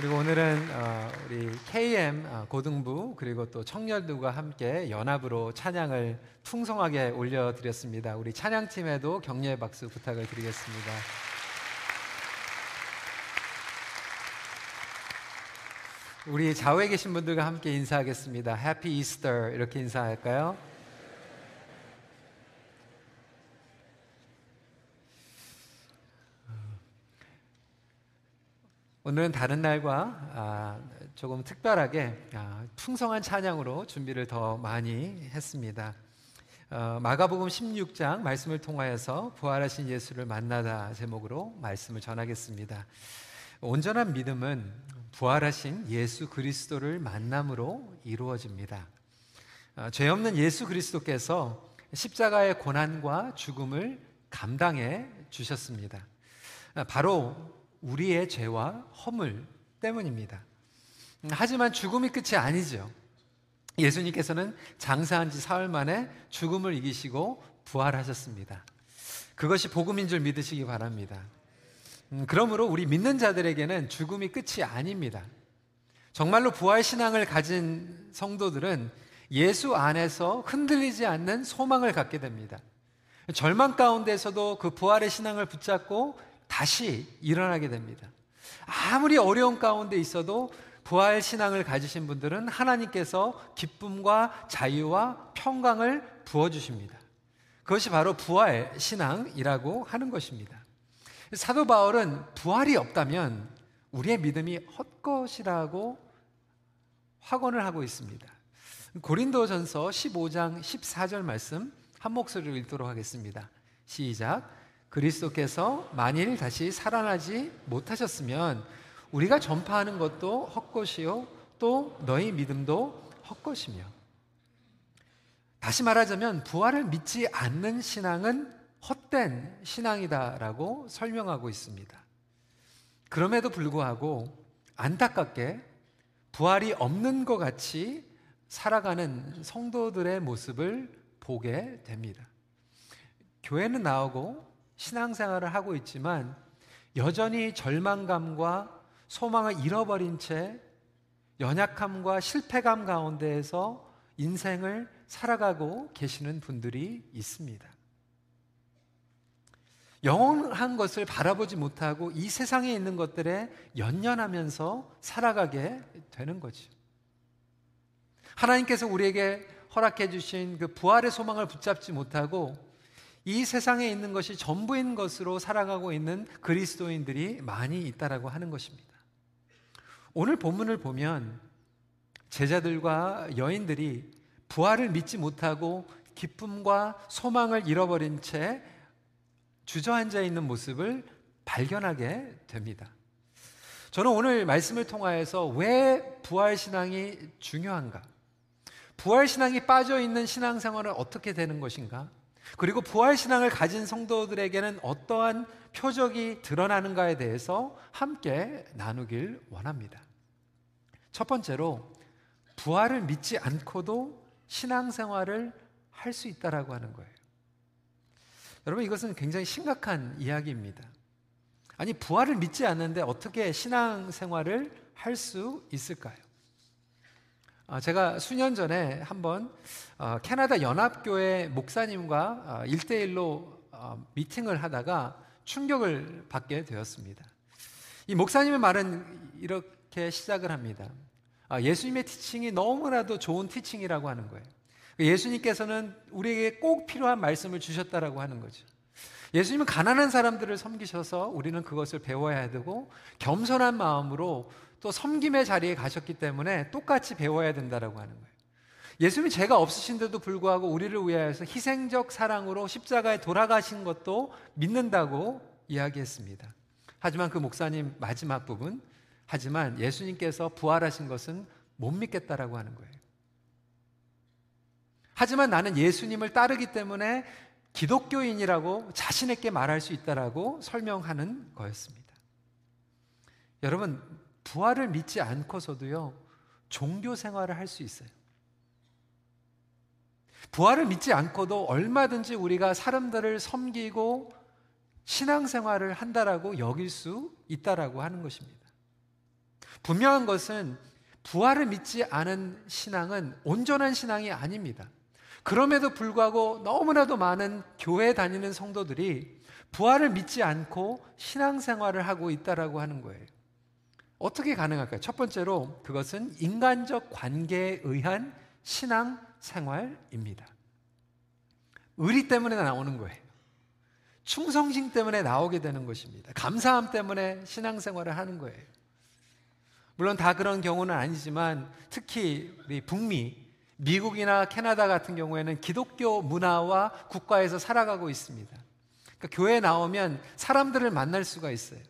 그리고 오늘은 어, 우리 KM 어, 고등부 그리고 또 청년들과 함께 연합으로 찬양을 풍성하게 올려드렸습니다. 우리 찬양팀에도 격려의 박수 부탁을 드리겠습니다. 우리 좌우에 계신 분들과 함께 인사하겠습니다. 해피 이스터 이렇게 인사할까요? 오늘은 다른 날과 아, 조금 특별하게 아, 풍성한 찬양으로 준비를 더 많이 했습니다. 어, 마가복음 16장 말씀을 통하여서 부활하신 예수를 만나다 제목으로 말씀을 전하겠습니다. 온전한 믿음은 부활하신 예수 그리스도를 만남으로 이루어집니다. 어, 죄 없는 예수 그리스도께서 십자가의 고난과 죽음을 감당해 주셨습니다. 어, 바로 우리의 죄와 허물 때문입니다. 하지만 죽음이 끝이 아니죠. 예수님께서는 장사한 지 사흘 만에 죽음을 이기시고 부활하셨습니다. 그것이 복음인 줄 믿으시기 바랍니다. 음, 그러므로 우리 믿는 자들에게는 죽음이 끝이 아닙니다. 정말로 부활 신앙을 가진 성도들은 예수 안에서 흔들리지 않는 소망을 갖게 됩니다. 절망 가운데서도 그 부활의 신앙을 붙잡고 다시 일어나게 됩니다. 아무리 어려운 가운데 있어도 부활 신앙을 가지신 분들은 하나님께서 기쁨과 자유와 평강을 부어주십니다. 그것이 바로 부활 신앙이라고 하는 것입니다. 사도 바울은 부활이 없다면 우리의 믿음이 헛것이라고 확언을 하고 있습니다. 고린도전서 15장 14절 말씀 한 목소리로 읽도록 하겠습니다. 시작. 그리스도께서 만일 다시 살아나지 못하셨으면 우리가 전파하는 것도 헛것이요 또 너희 믿음도 헛것이며 다시 말하자면 부활을 믿지 않는 신앙은 헛된 신앙이다라고 설명하고 있습니다. 그럼에도 불구하고 안타깝게 부활이 없는 것 같이 살아가는 성도들의 모습을 보게 됩니다. 교회는 나오고 신앙생활을 하고 있지만 여전히 절망감과 소망을 잃어버린 채 연약함과 실패감 가운데에서 인생을 살아가고 계시는 분들이 있습니다. 영원한 것을 바라보지 못하고 이 세상에 있는 것들에 연연하면서 살아가게 되는 거죠. 하나님께서 우리에게 허락해 주신 그 부활의 소망을 붙잡지 못하고 이 세상에 있는 것이 전부인 것으로 살아가고 있는 그리스도인들이 많이 있다라고 하는 것입니다. 오늘 본문을 보면 제자들과 여인들이 부활을 믿지 못하고 기쁨과 소망을 잃어버린 채 주저앉아 있는 모습을 발견하게 됩니다. 저는 오늘 말씀을 통하여서 왜 부활 신앙이 중요한가? 부활 신앙이 빠져 있는 신앙생활은 어떻게 되는 것인가? 그리고 부활 신앙을 가진 성도들에게는 어떠한 표적이 드러나는가에 대해서 함께 나누길 원합니다. 첫 번째로 부활을 믿지 않고도 신앙생활을 할 수 있다라고 하는 거예요. 여러분 이것은 굉장히 심각한 이야기입니다. 아니 부활을 믿지 않는데 어떻게 신앙생활을 할 수 있을까요? 어, 제가 수년 전에 한번 어, 캐나다 연합교회 목사님과 1대1로 어, 미팅을 하다가 충격을 받게 되었습니다. 이 목사님의 말은 이렇게 시작을 합니다. 아, 예수님의 티칭이 너무나도 좋은 티칭이라고 하는 거예요. 예수님께서는 우리에게 꼭 필요한 말씀을 주셨다라고 하는 거죠. 예수님은 가난한 사람들을 섬기셔서 우리는 그것을 배워야 되고 겸손한 마음으로 또 섬김의 자리에 가셨기 때문에 똑같이 배워야 된다라고 하는 거예요. 예수님이 죄가 없으신데도 불구하고 우리를 위하여서 희생적 사랑으로 십자가에 돌아가신 것도 믿는다고 이야기했습니다. 하지만 그 목사님 마지막 부분, 하지만 예수님께서 부활하신 것은 못 믿겠다라고 하는 거예요. 하지만 나는 예수님을 따르기 때문에 기독교인이라고 자신있게 말할 수 있다라고 설명하는 거였습니다. 여러분, 부활을 믿지 않고서도요, 종교 생활을 할 수 있어요. 부활을 믿지 않고도 얼마든지 우리가 사람들을 섬기고 신앙생활을 한다라고 여길 수 있다라고 하는 것입니다. 분명한 것은 부활을 믿지 않은 신앙은 온전한 신앙이 아닙니다. 그럼에도 불구하고 너무나도 많은 교회 다니는 성도들이 부활을 믿지 않고 신앙생활을 하고 있다라고 하는 거예요. 어떻게 가능할까요? 첫 번째로 그것은 인간적 관계에 의한 신앙 생활입니다. 의리 때문에 나오는 거예요. 충성심 때문에 나오게 되는 것입니다. 감사함 때문에 신앙생활을 하는 거예요. 물론 다 그런 경우는 아니지만 특히 우리 북미, 미국이나 캐나다 같은 경우에는 기독교 문화와 국가에서 살아가고 있습니다. 그러니까 교회 나오면 사람들을 만날 수가 있어요.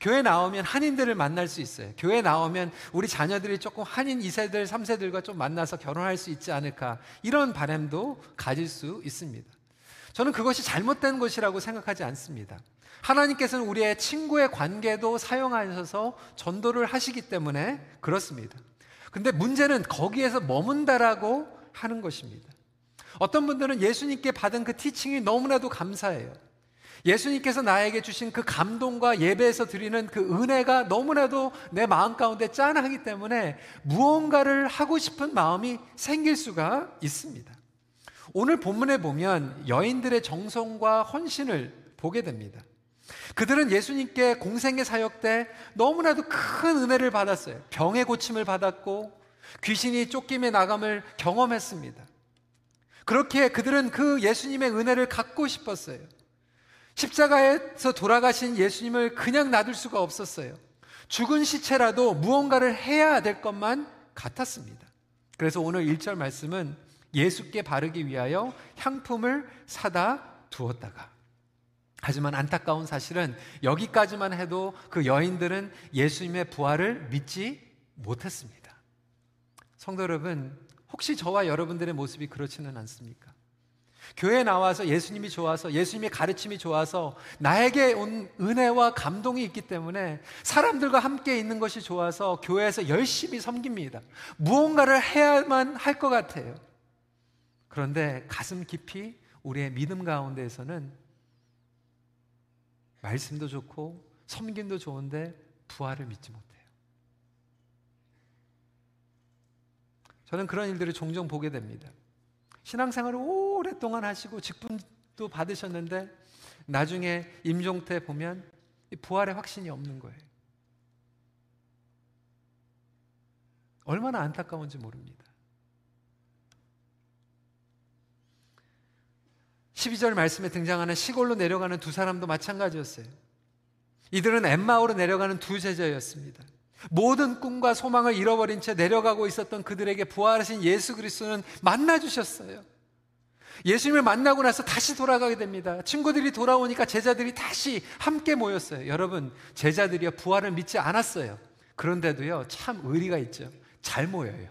교회 나오면 한인들을 만날 수 있어요. 교회 나오면 우리 자녀들이 조금 한인 2세들, 3세들과 좀 만나서 결혼할 수 있지 않을까. 이런 바람도 가질 수 있습니다. 저는 그것이 잘못된 것이라고 생각하지 않습니다. 하나님께서는 우리의 친구의 관계도 사용하셔서 전도를 하시기 때문에 그렇습니다. 근데 문제는 거기에서 머문다라고 하는 것입니다. 어떤 분들은 예수님께 받은 그 티칭이 너무나도 감사해요. 예수님께서 나에게 주신 그 감동과 예배에서 드리는 그 은혜가 너무나도 내 마음 가운데 짠하기 때문에 무언가를 하고 싶은 마음이 생길 수가 있습니다. 오늘 본문에 보면 여인들의 정성과 헌신을 보게 됩니다. 그들은 예수님께 공생의 사역 때 너무나도 큰 은혜를 받았어요. 병의 고침을 받았고 귀신이 쫓김에 나감을 경험했습니다. 그렇게 그들은 그 예수님의 은혜를 갖고 싶었어요. 십자가에서 돌아가신 예수님을 그냥 놔둘 수가 없었어요. 죽은 시체라도 무언가를 해야 될 것만 같았습니다. 그래서 오늘 1절 말씀은 예수께 바르기 위하여 향품을 사다 두었다가 하지만 안타까운 사실은 여기까지만 해도 그 여인들은 예수님의 부활을 믿지 못했습니다. 성도 여러분, 혹시 저와 여러분들의 모습이 그렇지는 않습니까? 교회에 나와서 예수님이 좋아서 예수님의 가르침이 좋아서 나에게 온 은혜와 감동이 있기 때문에 사람들과 함께 있는 것이 좋아서 교회에서 열심히 섬깁니다. 무언가를 해야만 할 것 같아요. 그런데 가슴 깊이 우리의 믿음 가운데에서는 말씀도 좋고 섬김도 좋은데 부활을 믿지 못해요. 저는 그런 일들을 종종 보게 됩니다. 신앙생활을 오랫동안 하시고 직분도 받으셨는데 나중에 임종태 보면 부활의 확신이 없는 거예요. 얼마나 안타까운지 모릅니다. 12절 말씀에 등장하는 시골로 내려가는 두 사람도 마찬가지였어요. 이들은 엠마오로 내려가는 두 제자였습니다. 모든 꿈과 소망을 잃어버린 채 내려가고 있었던 그들에게 부활하신 예수 그리스도는 만나 주셨어요. 예수님을 만나고 나서 다시 돌아가게 됩니다. 친구들이 돌아오니까 제자들이 다시 함께 모였어요. 여러분, 제자들이요 부활을 믿지 않았어요. 그런데도요 참 의리가 있죠. 잘 모여요.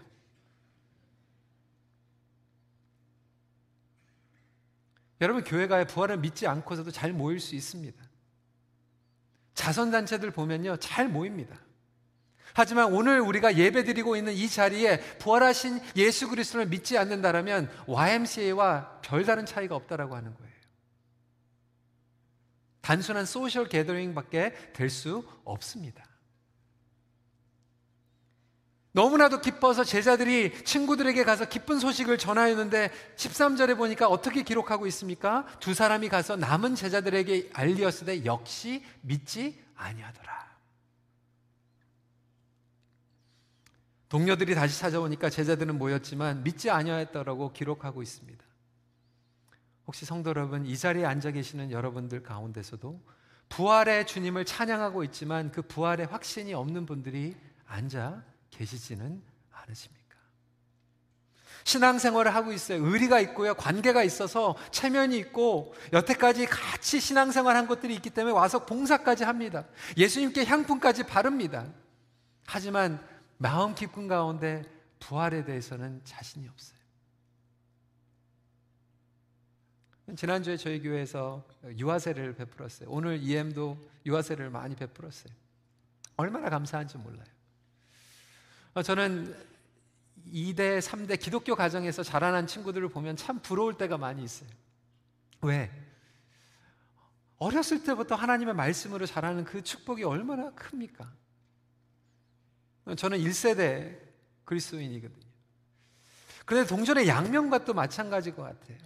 여러분 교회가 부활을 믿지 않고서도 잘 모일 수 있습니다. 자선단체들 보면요 잘 모입니다. 하지만 오늘 우리가 예배드리고 있는 이 자리에 부활하신 예수 그리스도를 믿지 않는다라면 YMCA와 별다른 차이가 없다라고 하는 거예요. 단순한 소셜 게더링밖에 될 수 없습니다. 너무나도 기뻐서 제자들이 친구들에게 가서 기쁜 소식을 전하였는데 13절에 보니까 어떻게 기록하고 있습니까? 두 사람이 가서 남은 제자들에게 알리었을 때 역시 믿지 아니하더라. 동료들이 다시 찾아오니까 제자들은 모였지만 믿지 아니하였다라고 기록하고 있습니다. 혹시 성도 여러분 이 자리에 앉아 계시는 여러분들 가운데서도 부활의 주님을 찬양하고 있지만 그 부활의 확신이 없는 분들이 앉아 계시지는 않으십니까? 신앙생활을 하고 있어요. 의리가 있고요. 관계가 있어서 체면이 있고 여태까지 같이 신앙생활 한 것들이 있기 때문에 와서 봉사까지 합니다. 예수님께 향품까지 바릅니다. 하지만 마음 깊은 가운데 부활에 대해서는 자신이 없어요. 지난주에 저희 교회에서 유아세를 베풀었어요. 오늘 EM도 유아세를 많이 베풀었어요. 얼마나 감사한지 몰라요. 어, 저는 2대, 3대 기독교 가정에서 자라난 친구들을 보면 참 부러울 때가 많이 있어요. 왜? 어렸을 때부터 하나님의 말씀으로 자라는 그 축복이 얼마나 큽니까? 저는 1세대 그리스도인이거든요. 그런데 동전의 양면과 또 마찬가지일 것 같아요.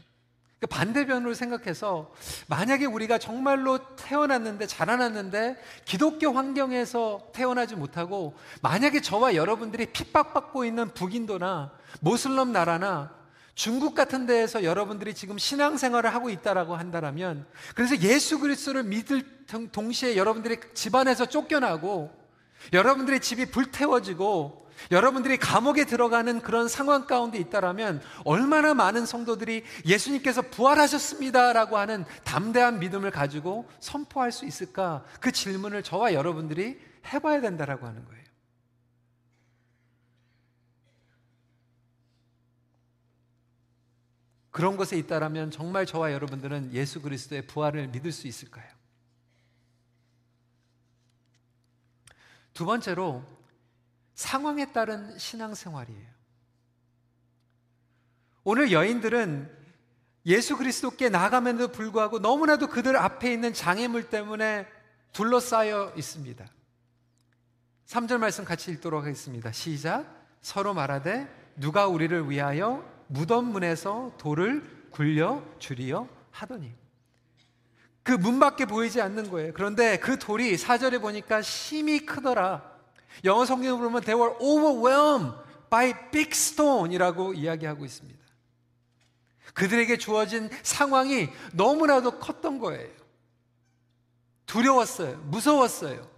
그 반대변으로 생각해서 만약에 우리가 정말로 태어났는데 자라났는데 기독교 환경에서 태어나지 못하고 만약에 저와 여러분들이 핍박받고 있는 북인도나 모슬럼 나라나 중국 같은 데에서 여러분들이 지금 신앙생활을 하고 있다라고 한다면 그래서 예수 그리스도를 믿을 동시에 여러분들이 집안에서 쫓겨나고 여러분들의 집이 불태워지고 여러분들이 감옥에 들어가는 그런 상황 가운데 있다라면 얼마나 많은 성도들이 예수님께서 부활하셨습니다라고 하는 담대한 믿음을 가지고 선포할 수 있을까? 그 질문을 저와 여러분들이 해봐야 된다라고 하는 거예요. 그런 곳에 있다라면 정말 저와 여러분들은 예수 그리스도의 부활을 믿을 수 있을까요? 두 번째로 상황에 따른 신앙생활이에요. 오늘 여인들은 예수 그리스도께 나가면도 불구하고 너무나도 그들 앞에 있는 장애물 때문에 둘러싸여 있습니다. 3절 말씀 같이 읽도록 하겠습니다. 시작. 서로 말하되 누가 우리를 위하여 무덤 문에서 돌을 굴려 주리여 하더니 그 문밖에 보이지 않는 거예요. 그런데 그 돌이 사절에 보니까 심이 크더라. 영어 성경을 보면 they were overwhelmed by big stone이라고 이야기하고 있습니다. 그들에게 주어진 상황이 너무나도 컸던 거예요. 두려웠어요. 무서웠어요.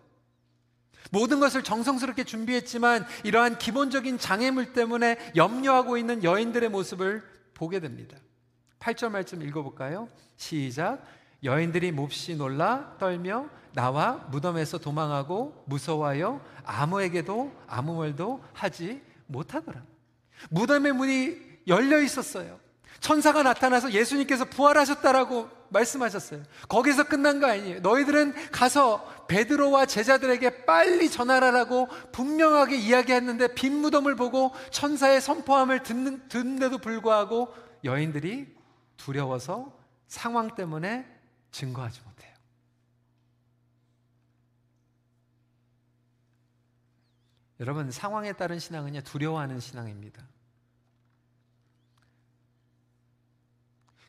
모든 것을 정성스럽게 준비했지만 이러한 기본적인 장애물 때문에 염려하고 있는 여인들의 모습을 보게 됩니다. 8절 말씀 읽어볼까요? 시작. 여인들이 몹시 놀라 떨며 나와 무덤에서 도망하고 무서워하여 아무에게도 아무 말도 하지 못하더라. 무덤의 문이 열려 있었어요. 천사가 나타나서 예수님께서 부활하셨다라고 말씀하셨어요. 거기서 끝난 거 아니에요. 너희들은 가서 베드로와 제자들에게 빨리 전하라라고 분명하게 이야기했는데 빈 무덤을 보고 천사의 선포함을 듣는, 듣는데도 불구하고 여인들이 두려워서 상황 때문에 증거하지 못해요. 여러분, 상황에 따른 신앙은요, 두려워하는 신앙입니다.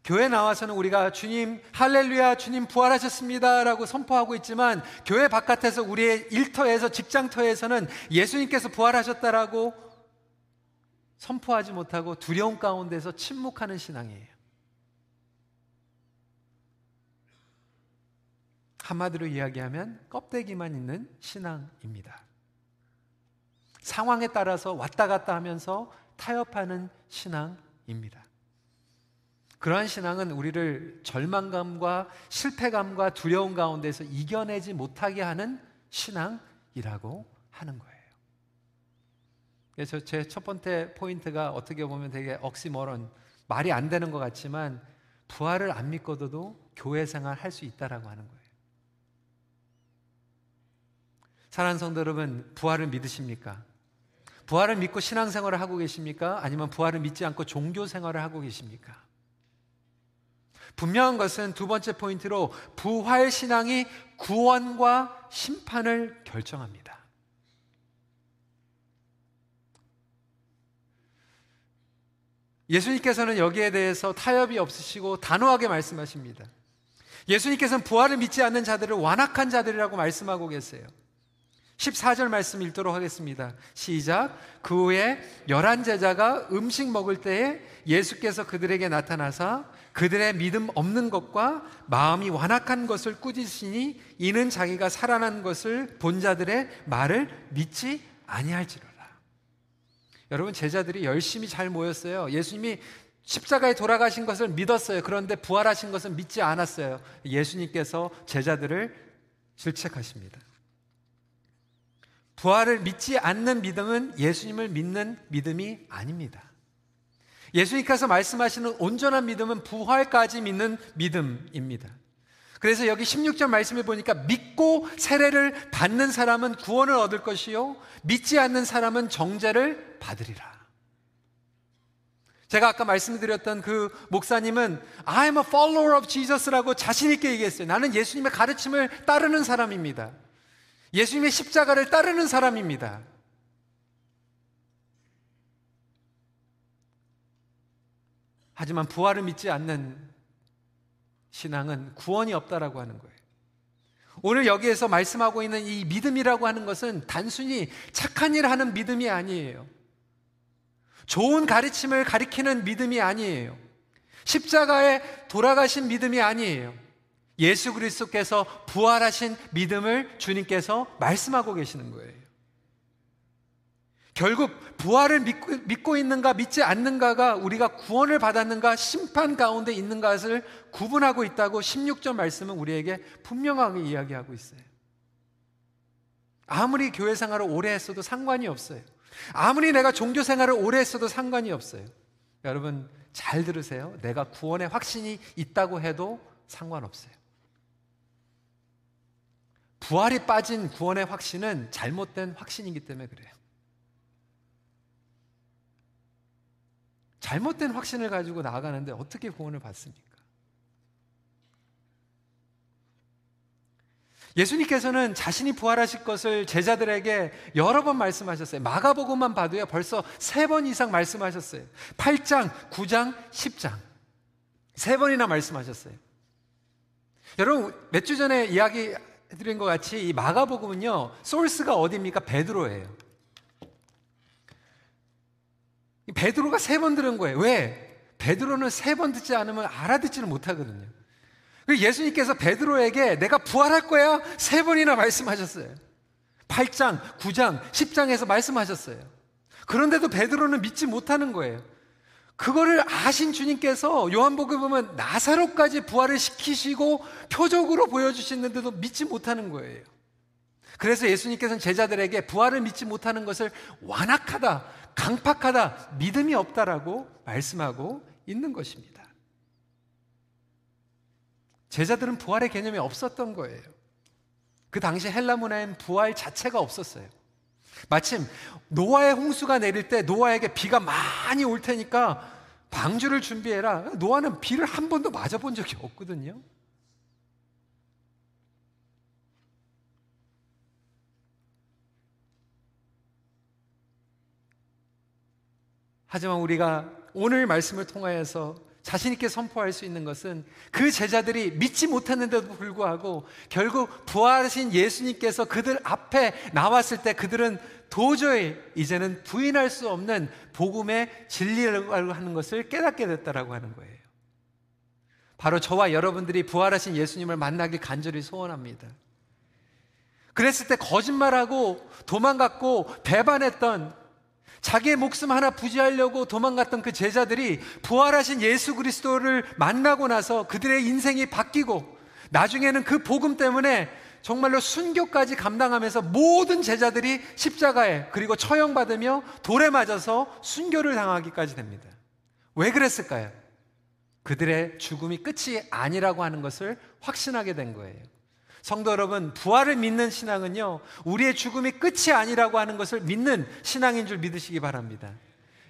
교회 나와서는 우리가 주님, 할렐루야, 주님 부활하셨습니다라고 선포하고 있지만, 교회 바깥에서 우리의 일터에서, 직장터에서는 예수님께서 부활하셨다라고 선포하지 못하고 두려움 가운데서 침묵하는 신앙이에요. 한마디로 이야기하면 껍데기만 있는 신앙입니다. 상황에 따라서 왔다 갔다 하면서 타협하는 신앙입니다. 그러한 신앙은 우리를 절망감과 실패감과 두려움 가운데서 이겨내지 못하게 하는 신앙이라고 하는 거예요. 그래서 제 첫 번째 포인트가 어떻게 보면 되게 억시머런 말이 안 되는 것 같지만 부활을 안 믿고도 교회 생활 할 수 있다라고 하는 거예요. 사랑하는 성도 여러분, 부활을 믿으십니까? 부활을 믿고 신앙생활을 하고 계십니까? 아니면 부활을 믿지 않고 종교 생활을 하고 계십니까? 분명한 것은 두 번째 포인트로 부활 신앙이 구원과 심판을 결정합니다. 예수님께서는 여기에 대해서 타협이 없으시고 단호하게 말씀하십니다. 예수님께서는 부활을 믿지 않는 자들을 완악한 자들이라고 말씀하고 계세요. 14절 말씀 읽도록 하겠습니다. 시작. 그 후에 열한 제자가 음식 먹을 때에 예수께서 그들에게 나타나사 그들의 믿음 없는 것과 마음이 완악한 것을 꾸짖으니 이는 자기가 살아난 것을 본 자들의 말을 믿지 아니할지로라. 여러분 제자들이 열심히 잘 모였어요. 예수님이 십자가에 돌아가신 것을 믿었어요. 그런데 부활하신 것은 믿지 않았어요. 예수님께서 제자들을 질책하십니다. 부활을 믿지 않는 믿음은 예수님을 믿는 믿음이 아닙니다. 예수님께서 말씀하시는 온전한 믿음은 부활까지 믿는 믿음입니다. 그래서 여기 16절 말씀해 보니까 믿고 세례를 받는 사람은 구원을 얻을 것이요 믿지 않는 사람은 정죄를 받으리라. 제가 아까 말씀드렸던 그 목사님은 I'm a follower of Jesus라고 자신 있게 얘기했어요. 나는 예수님의 가르침을 따르는 사람입니다. 예수님의 십자가를 따르는 사람입니다. 하지만 부활을 믿지 않는 신앙은 구원이 없다라고 하는 거예요. 오늘 여기에서 말씀하고 있는 이 믿음이라고 하는 것은 단순히 착한 일 하는 믿음이 아니에요. 좋은 가르침을 가리키는 믿음이 아니에요. 십자가에 돌아가신 믿음이 아니에요. 예수 그리스도께서 부활하신 믿음을 주님께서 말씀하고 계시는 거예요. 결국 부활을 믿고, 믿고, 있는가 믿지 않는가가 우리가 구원을 받았는가 심판 가운데 있는 것을 구분하고 있다고 16절 말씀은 우리에게 분명하게 이야기하고 있어요. 아무리 교회 생활을 오래 했어도 상관이 없어요. 아무리 내가 종교 생활을 오래 했어도 상관이 없어요. 여러분 잘 들으세요. 내가 구원의 확신이 있다고 해도 상관없어요. 부활이 빠진 구원의 확신은 잘못된 확신이기 때문에 그래요. 잘못된 확신을 가지고 나아가는데 어떻게 구원을 받습니까? 예수님께서는 자신이 부활하실 것을 제자들에게 여러 번 말씀하셨어요. 마가복음만 봐도요, 벌써 세 번 이상 말씀하셨어요. 8장, 9장, 10장. 세 번이나 말씀하셨어요. 여러분, 몇 주 전에 이야기 해 드린 것 같이 이 마가복음은요, 소스가 어디입니까? 베드로예요. 베드로가 세 번 들은 거예요. 왜? 베드로는 세 번 듣지 않으면 알아듣지를 못하거든요. 예수님께서 베드로에게 내가 부활할 거야 세 번이나 말씀하셨어요. 8장, 9장, 10장에서 말씀하셨어요. 그런데도 베드로는 믿지 못하는 거예요. 그거를 아신 주님께서 요한복음 보면 나사로까지 부활을 시키시고 표적으로 보여주시는데도 믿지 못하는 거예요. 그래서 예수님께서는 제자들에게 부활을 믿지 못하는 것을 완악하다, 강팍하다, 믿음이 없다라고 말씀하고 있는 것입니다. 제자들은 부활의 개념이 없었던 거예요. 그 당시 헬라 문화엔 부활 자체가 없었어요. 마침 노아의 홍수가 내릴 때 노아에게 비가 많이 올 테니까 방주를 준비해라. 노아는 비를 한 번도 맞아본 적이 없거든요. 하지만 우리가 오늘 말씀을 통하여서 자신있게 선포할 수 있는 것은 그 제자들이 믿지 못했는데도 불구하고 결국 부활하신 예수님께서 그들 앞에 나왔을 때 그들은 도저히 이제는 부인할 수 없는 복음의 진리라고 하는 것을 깨닫게 됐다라고 하는 거예요. 바로 저와 여러분들이 부활하신 예수님을 만나길 간절히 소원합니다. 그랬을 때 거짓말하고 도망갔고 배반했던 자기의 목숨 하나 부지하려고 도망갔던 그 제자들이 부활하신 예수 그리스도를 만나고 나서 그들의 인생이 바뀌고 나중에는 그 복음 때문에 정말로 순교까지 감당하면서 모든 제자들이 십자가에 그리고 처형받으며 돌에 맞아서 순교를 당하기까지 됩니다. 왜 그랬을까요? 그들의 죽음이 끝이 아니라고 하는 것을 확신하게 된 거예요. 성도 여러분, 부활을 믿는 신앙은요, 우리의 죽음이 끝이 아니라고 하는 것을 믿는 신앙인 줄 믿으시기 바랍니다.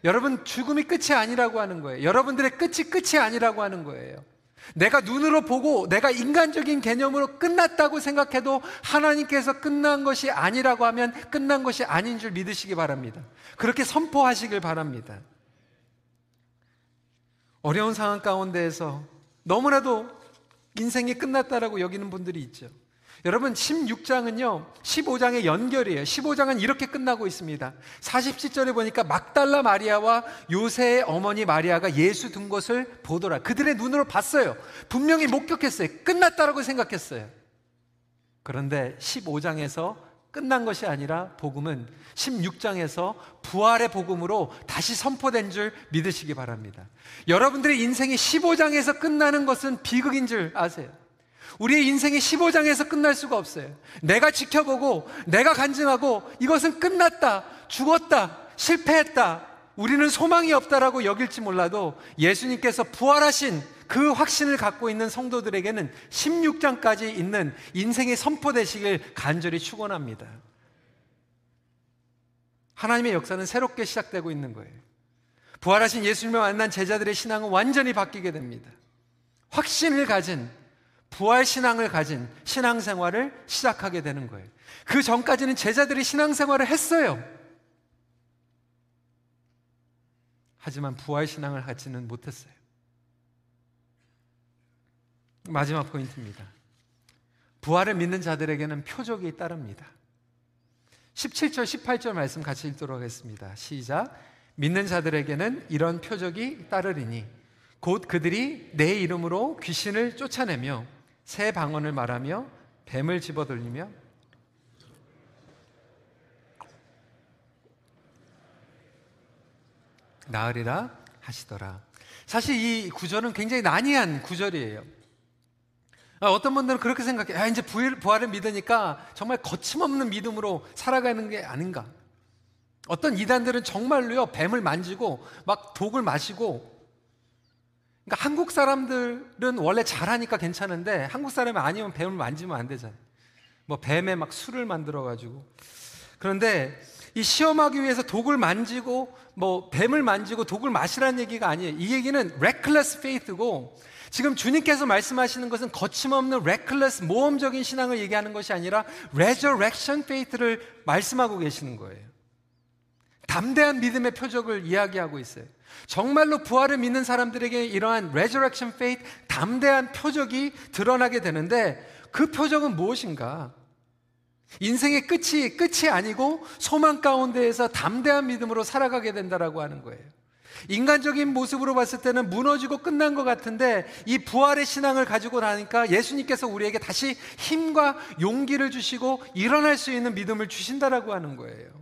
여러분, 죽음이 끝이 아니라고 하는 거예요. 여러분들의 끝이 끝이 아니라고 하는 거예요. 내가 눈으로 보고 내가 인간적인 개념으로 끝났다고 생각해도 하나님께서 끝난 것이 아니라고 하면 끝난 것이 아닌 줄 믿으시기 바랍니다. 그렇게 선포하시길 바랍니다. 어려운 상황 가운데에서 너무나도 인생이 끝났다라고 여기는 분들이 있죠. 여러분 16장은요 15장의 연결이에요. 15장은 이렇게 끝나고 있습니다. 47절에 보니까 막달라 마리아와 요새의 어머니 마리아가 예수 둔 것을 보더라. 그들의 눈으로 봤어요. 분명히 목격했어요. 끝났다라고 생각했어요. 그런데 15장에서 끝난 것이 아니라 복음은 16장에서 부활의 복음으로 다시 선포된 줄 믿으시기 바랍니다. 여러분들의 인생이 15장에서 끝나는 것은 비극인 줄 아세요 우리의 인생이 15장에서 끝날 수가 없어요. 내가 지켜보고, 내가 간증하고, 이것은 끝났다, 죽었다, 실패했다, 우리는 소망이 없다라고 여길지 몰라도 예수님께서 부활하신 그 확신을 갖고 있는 성도들에게는 16장까지 있는 인생이 선포되시길 간절히 축원합니다. 하나님의 역사는 새롭게 시작되고 있는 거예요. 부활하신 예수님을 만난 제자들의 신앙은 완전히 바뀌게 됩니다. 확신을 가진 부활 신앙을 가진 신앙 생활을 시작하게 되는 거예요. 그 전까지는 제자들이 신앙 생활을 했어요. 하지만 부활 신앙을 갖지는 못했어요. 마지막 포인트입니다. 부활을 믿는 자들에게는 표적이 따릅니다. 17절, 18절 말씀 같이 읽도록 하겠습니다. 시작. 믿는 자들에게는 이런 표적이 따르리니 곧 그들이 내 이름으로 귀신을 쫓아내며 새 방언을 말하며 뱀을 집어들리며 나으리라 하시더라. 사실 이 구절은 굉장히 난이한 구절이에요. 아, 어떤 분들은 그렇게 생각해. 아, 이제 부활을 믿으니까 정말 거침없는 믿음으로 살아가는 게 아닌가. 어떤 이단들은 정말로요, 뱀을 만지고 막 독을 마시고 그러니까 한국 사람들은 원래 잘하니까 괜찮은데 한국 사람이 아니면 뱀을 만지면 안 되잖아요. 뭐 뱀에 막 술을 만들어 가지고. 그런데 이 시험하기 위해서 독을 만지고 뭐 뱀을 만지고 독을 마시라는 얘기가 아니에요. 이 얘기는 reckless faith고 지금 주님께서 말씀하시는 것은 거침없는 reckless 모험적인 신앙을 얘기하는 것이 아니라 resurrection faith를 말씀하고 계시는 거예요. 담대한 믿음의 표적을 이야기하고 있어요. 정말로 부활을 믿는 사람들에게 이러한 resurrection faith, 담대한 표적이 드러나게 되는데 그 표적은 무엇인가? 인생의 끝이 끝이 아니고 소망 가운데에서 담대한 믿음으로 살아가게 된다라고 하는 거예요. 인간적인 모습으로 봤을 때는 무너지고 끝난 것 같은데 이 부활의 신앙을 가지고 나니까 예수님께서 우리에게 다시 힘과 용기를 주시고 일어날 수 있는 믿음을 주신다라고 하는 거예요.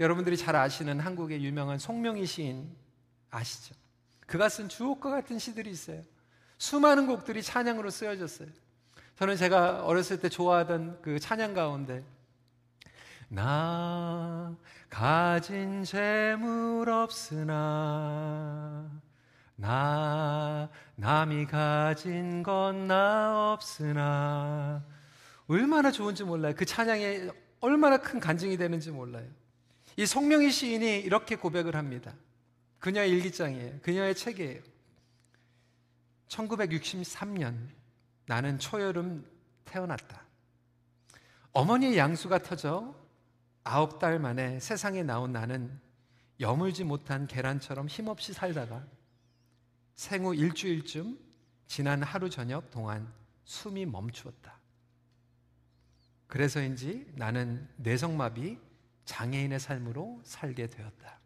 여러분들이 잘 아시는 한국의 유명한 송명희 시인 아시죠? 그가 쓴 주옥과 같은 시들이 있어요. 수많은 곡들이 찬양으로 쓰여졌어요. 저는 제가 어렸을 때 좋아하던 그 찬양 가운데 나 가진 재물 없으나 나 남이 가진 건 나 없으나 얼마나 좋은지 몰라요. 그 찬양에 얼마나 큰 간증이 되는지 몰라요. 이 송명희 시인이 이렇게 고백을 합니다. 그녀의 일기장이에요. 그녀의 책이에요. 1963년 나는 초여름 태어났다. 어머니의 양수가 터져 아홉 달 만에 세상에 나온 나는 여물지 못한 계란처럼 힘없이 살다가 생후 일주일쯤 지난 하루 저녁 동안 숨이 멈추었다. 그래서인지 나는 뇌성마비 장애인의 삶으로 살게 되었다.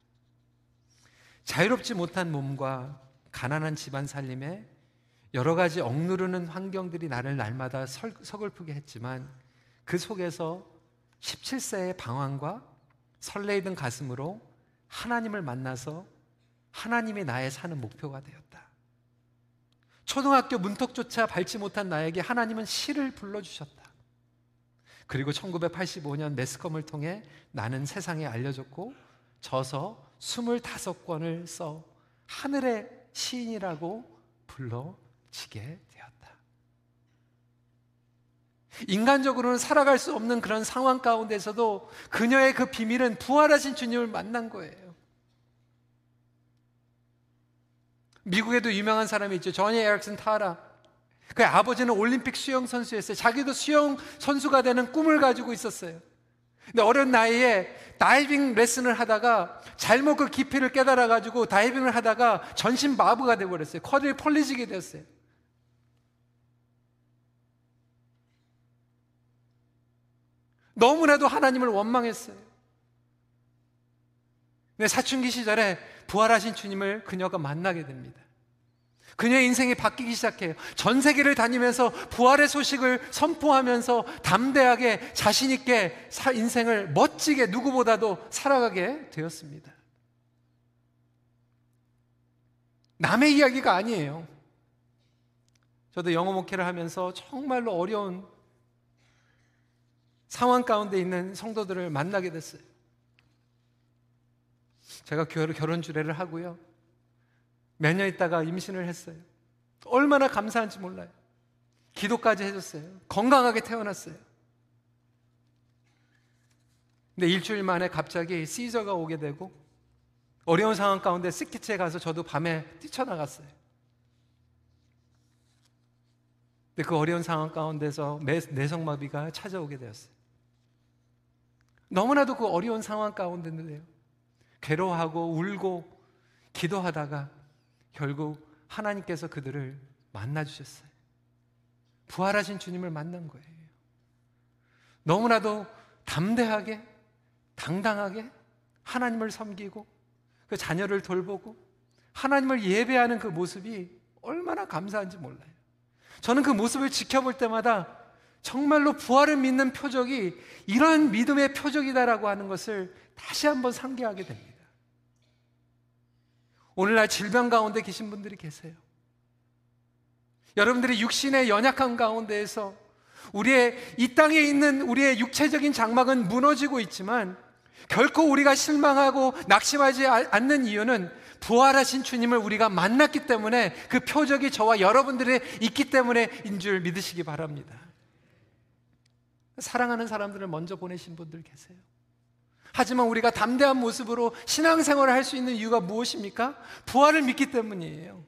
자유롭지 못한 몸과 가난한 집안 살림에 여러 가지 억누르는 환경들이 나를 날마다 서글프게 했지만 그 속에서 17세의 방황과 설레이던 가슴으로 하나님을 만나서 하나님이 나의 사는 목표가 되었다. 초등학교 문턱조차 밟지 못한 나에게 하나님은 시를 불러주셨다. 그리고 1985년 매스컴을 통해 나는 세상에 알려졌고 저서 25권을 써 하늘의 시인이라고 불러지게 되었다. 인간적으로는 살아갈 수 없는 그런 상황 가운데서도 그녀의 그 비밀은 부활하신 주님을 만난 거예요. 미국에도 유명한 사람이 있죠. 저니 에릭슨 타라. 그 아버지는 올림픽 수영 선수였어요. 자기도 수영 선수가 되는 꿈을 가지고 있었어요. 근데 어린 나이에 다이빙 레슨을 하다가 잘못 그 깊이를 깨달아 가지고 다이빙을 하다가 전신 마부가 돼 버렸어요. 쿼드리 폴리지게 되었어요. 너무나도 하나님을 원망했어요. 근데 사춘기 시절에 부활하신 주님을 그녀가 만나게 됩니다. 그녀의 인생이 바뀌기 시작해요. 전 세계를 다니면서 부활의 소식을 선포하면서 담대하게 자신있게 인생을 멋지게 누구보다도 살아가게 되었습니다. 남의 이야기가 아니에요. 저도 영어 목회를 하면서 정말로 어려운 상황 가운데 있는 성도들을 만나게 됐어요. 제가 결혼 주례를 하고요. 몇 년 있다가 임신을 했어요. 얼마나 감사한지 몰라요. 기도까지 해줬어요. 건강하게 태어났어요. 근데 일주일 만에 갑자기 시저가 오게 되고 어려운 상황 가운데 스키치에 가서 저도 밤에 뛰쳐나갔어요. 근데 그 어려운 상황 가운데서 내성마비가 찾아오게 되었어요. 너무나도 그 어려운 상황 가운데인데요. 괴로워하고 울고 기도하다가 결국 하나님께서 그들을 만나 주셨어요. 부활하신 주님을 만난 거예요. 너무나도 담대하게, 당당하게 하나님을 섬기고 그 자녀를 돌보고 하나님을 예배하는 그 모습이 얼마나 감사한지 몰라요. 저는 그 모습을 지켜볼 때마다 정말로 부활을 믿는 표적이 이러한 믿음의 표적이다라고 하는 것을 다시 한번 상기하게 됩니다. 오늘날 질병 가운데 계신 분들이 계세요. 여러분들이 육신의 연약한 가운데에서 우리의 이 땅에 있는 우리의 육체적인 장막은 무너지고 있지만 결코 우리가 실망하고 낙심하지 않는 이유는 부활하신 주님을 우리가 만났기 때문에 그 표적이 저와 여러분들의 있기 때문에인 줄 믿으시기 바랍니다. 사랑하는 사람들을 먼저 보내신 분들 계세요. 하지만 우리가 담대한 모습으로 신앙생활을 할 수 있는 이유가 무엇입니까? 부활을 믿기 때문이에요.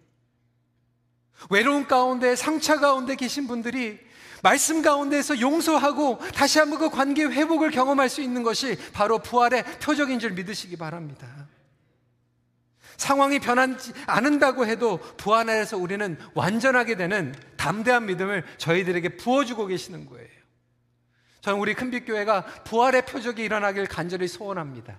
외로운 가운데, 상처 가운데 계신 분들이 말씀 가운데에서 용서하고 다시 한번 그 관계 회복을 경험할 수 있는 것이 바로 부활의 표적인 줄 믿으시기 바랍니다. 상황이 변하지 않는다고 해도 부활 안에서 우리는 완전하게 되는 담대한 믿음을 저희들에게 부어주고 계시는 거예요. 저는 우리 큰빛교회가 부활의 표적이 일어나길 간절히 소원합니다.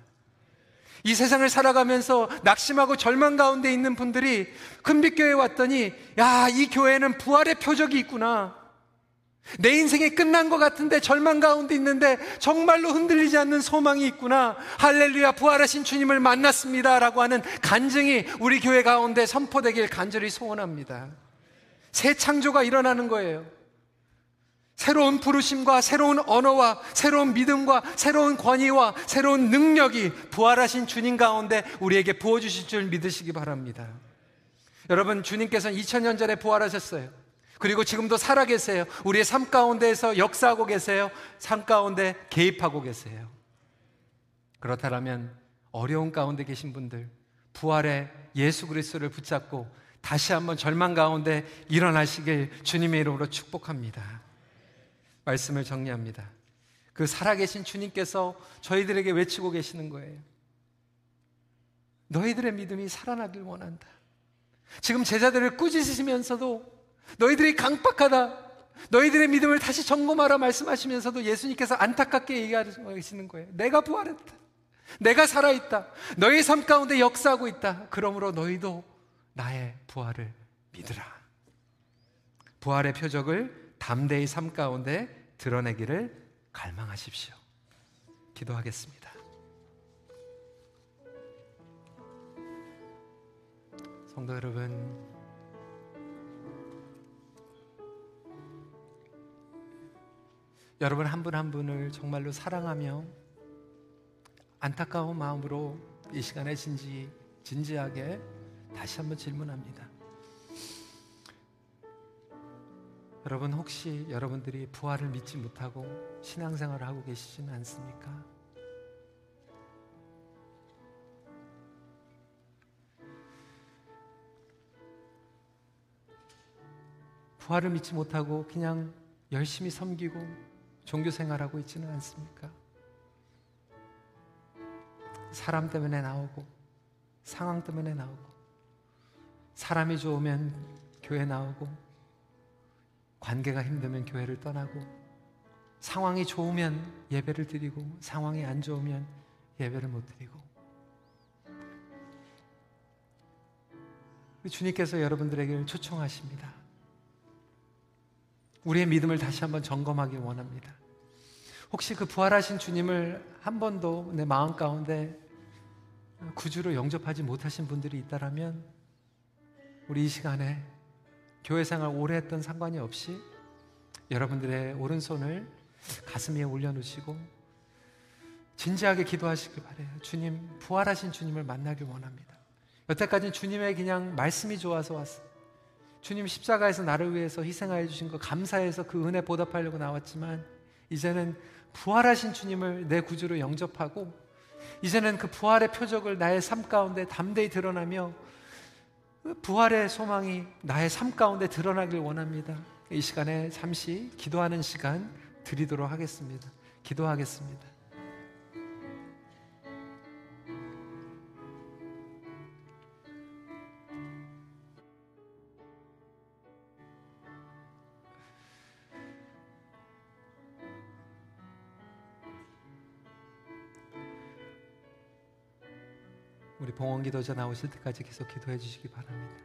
이 세상을 살아가면서 낙심하고 절망 가운데 있는 분들이 큰빛교회에 왔더니, 야, 이 교회는 부활의 표적이 있구나. 내 인생이 끝난 것 같은데 절망 가운데 있는데 정말로 흔들리지 않는 소망이 있구나. 할렐루야, 부활하신 주님을 만났습니다. 라고 하는 간증이 우리 교회 가운데 선포되길 간절히 소원합니다. 새 창조가 일어나는 거예요. 새로운 부르심과 새로운 언어와 새로운 믿음과 새로운 권위와 새로운 능력이 부활하신 주님 가운데 우리에게 부어주실 줄 믿으시기 바랍니다. 여러분, 주님께서는 2000년 전에 부활하셨어요. 그리고 지금도 살아계세요. 우리의 삶 가운데에서 역사하고 계세요. 삶 가운데 개입하고 계세요. 그렇다면 어려운 가운데 계신 분들, 부활의 예수 그리스도를 붙잡고 다시 한번 절망 가운데 일어나시길 주님의 이름으로 축복합니다. 말씀을 정리합니다. 그 살아계신 주님께서 저희들에게 외치고 계시는 거예요. 너희들의 믿음이 살아나길 원한다. 지금 제자들을 꾸짖으시면서도 너희들이 강박하다. 너희들의 믿음을 다시 점검하라 말씀하시면서도 예수님께서 안타깝게 얘기하시는 거예요. 내가 부활했다. 내가 살아있다. 너희 삶 가운데 역사하고 있다. 그러므로 너희도 나의 부활을 믿으라. 부활의 표적을 담대히 삶 가운데 드러내기를 갈망하십시오. 기도하겠습니다. 성도 여러분, 여러분 한 분한 한 분을 정말로 사랑하며 안타까운 마음으로 이 시간에 진지, 진지하게 다시 한번 질문합니다. 여러분 혹시 여러분들이 부활을 믿지 못하고 신앙생활을 하고 계시지는 않습니까? 부활을 믿지 못하고 그냥 열심히 섬기고 종교 생활하고 있지는 않습니까? 사람 때문에 나오고 상황 때문에 나오고 사람이 좋으면 교회 나오고 관계가 힘들면 교회를 떠나고 상황이 좋으면 예배를 드리고 상황이 안 좋으면 예배를 못 드리고 주님께서 여러분들에게 초청하십니다. 우리의 믿음을 다시 한번 점검하기 원합니다. 혹시 그 부활하신 주님을 한 번도 내 마음 가운데 구주로 영접하지 못하신 분들이 있다라면 우리 이 시간에 교회 생활 오래 했던 상관이 없이 여러분들의 오른손을 가슴 위에 올려놓으시고 진지하게 기도하시길 바래요. 주님, 부활하신 주님을 만나길 원합니다. 여태까지는 주님의 그냥 말씀이 좋아서 왔어요. 주님 십자가에서 나를 위해서 희생하여 주신 거 감사해서 그 은혜 보답하려고 나왔지만 이제는 부활하신 주님을 내 구주로 영접하고 이제는 그 부활의 표적을 나의 삶 가운데 담대히 드러나며 그 부활의 소망이 나의 삶 가운데 드러나길 원합니다. 이 시간에 잠시 기도하는 시간 드리도록 하겠습니다. 기도하겠습니다. 봉헌 기도자 나오실 때까지 계속 기도해 주시기 바랍니다.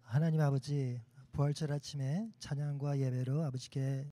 하나님 아버지 부활절 아침에 찬양과 예배로 아버지께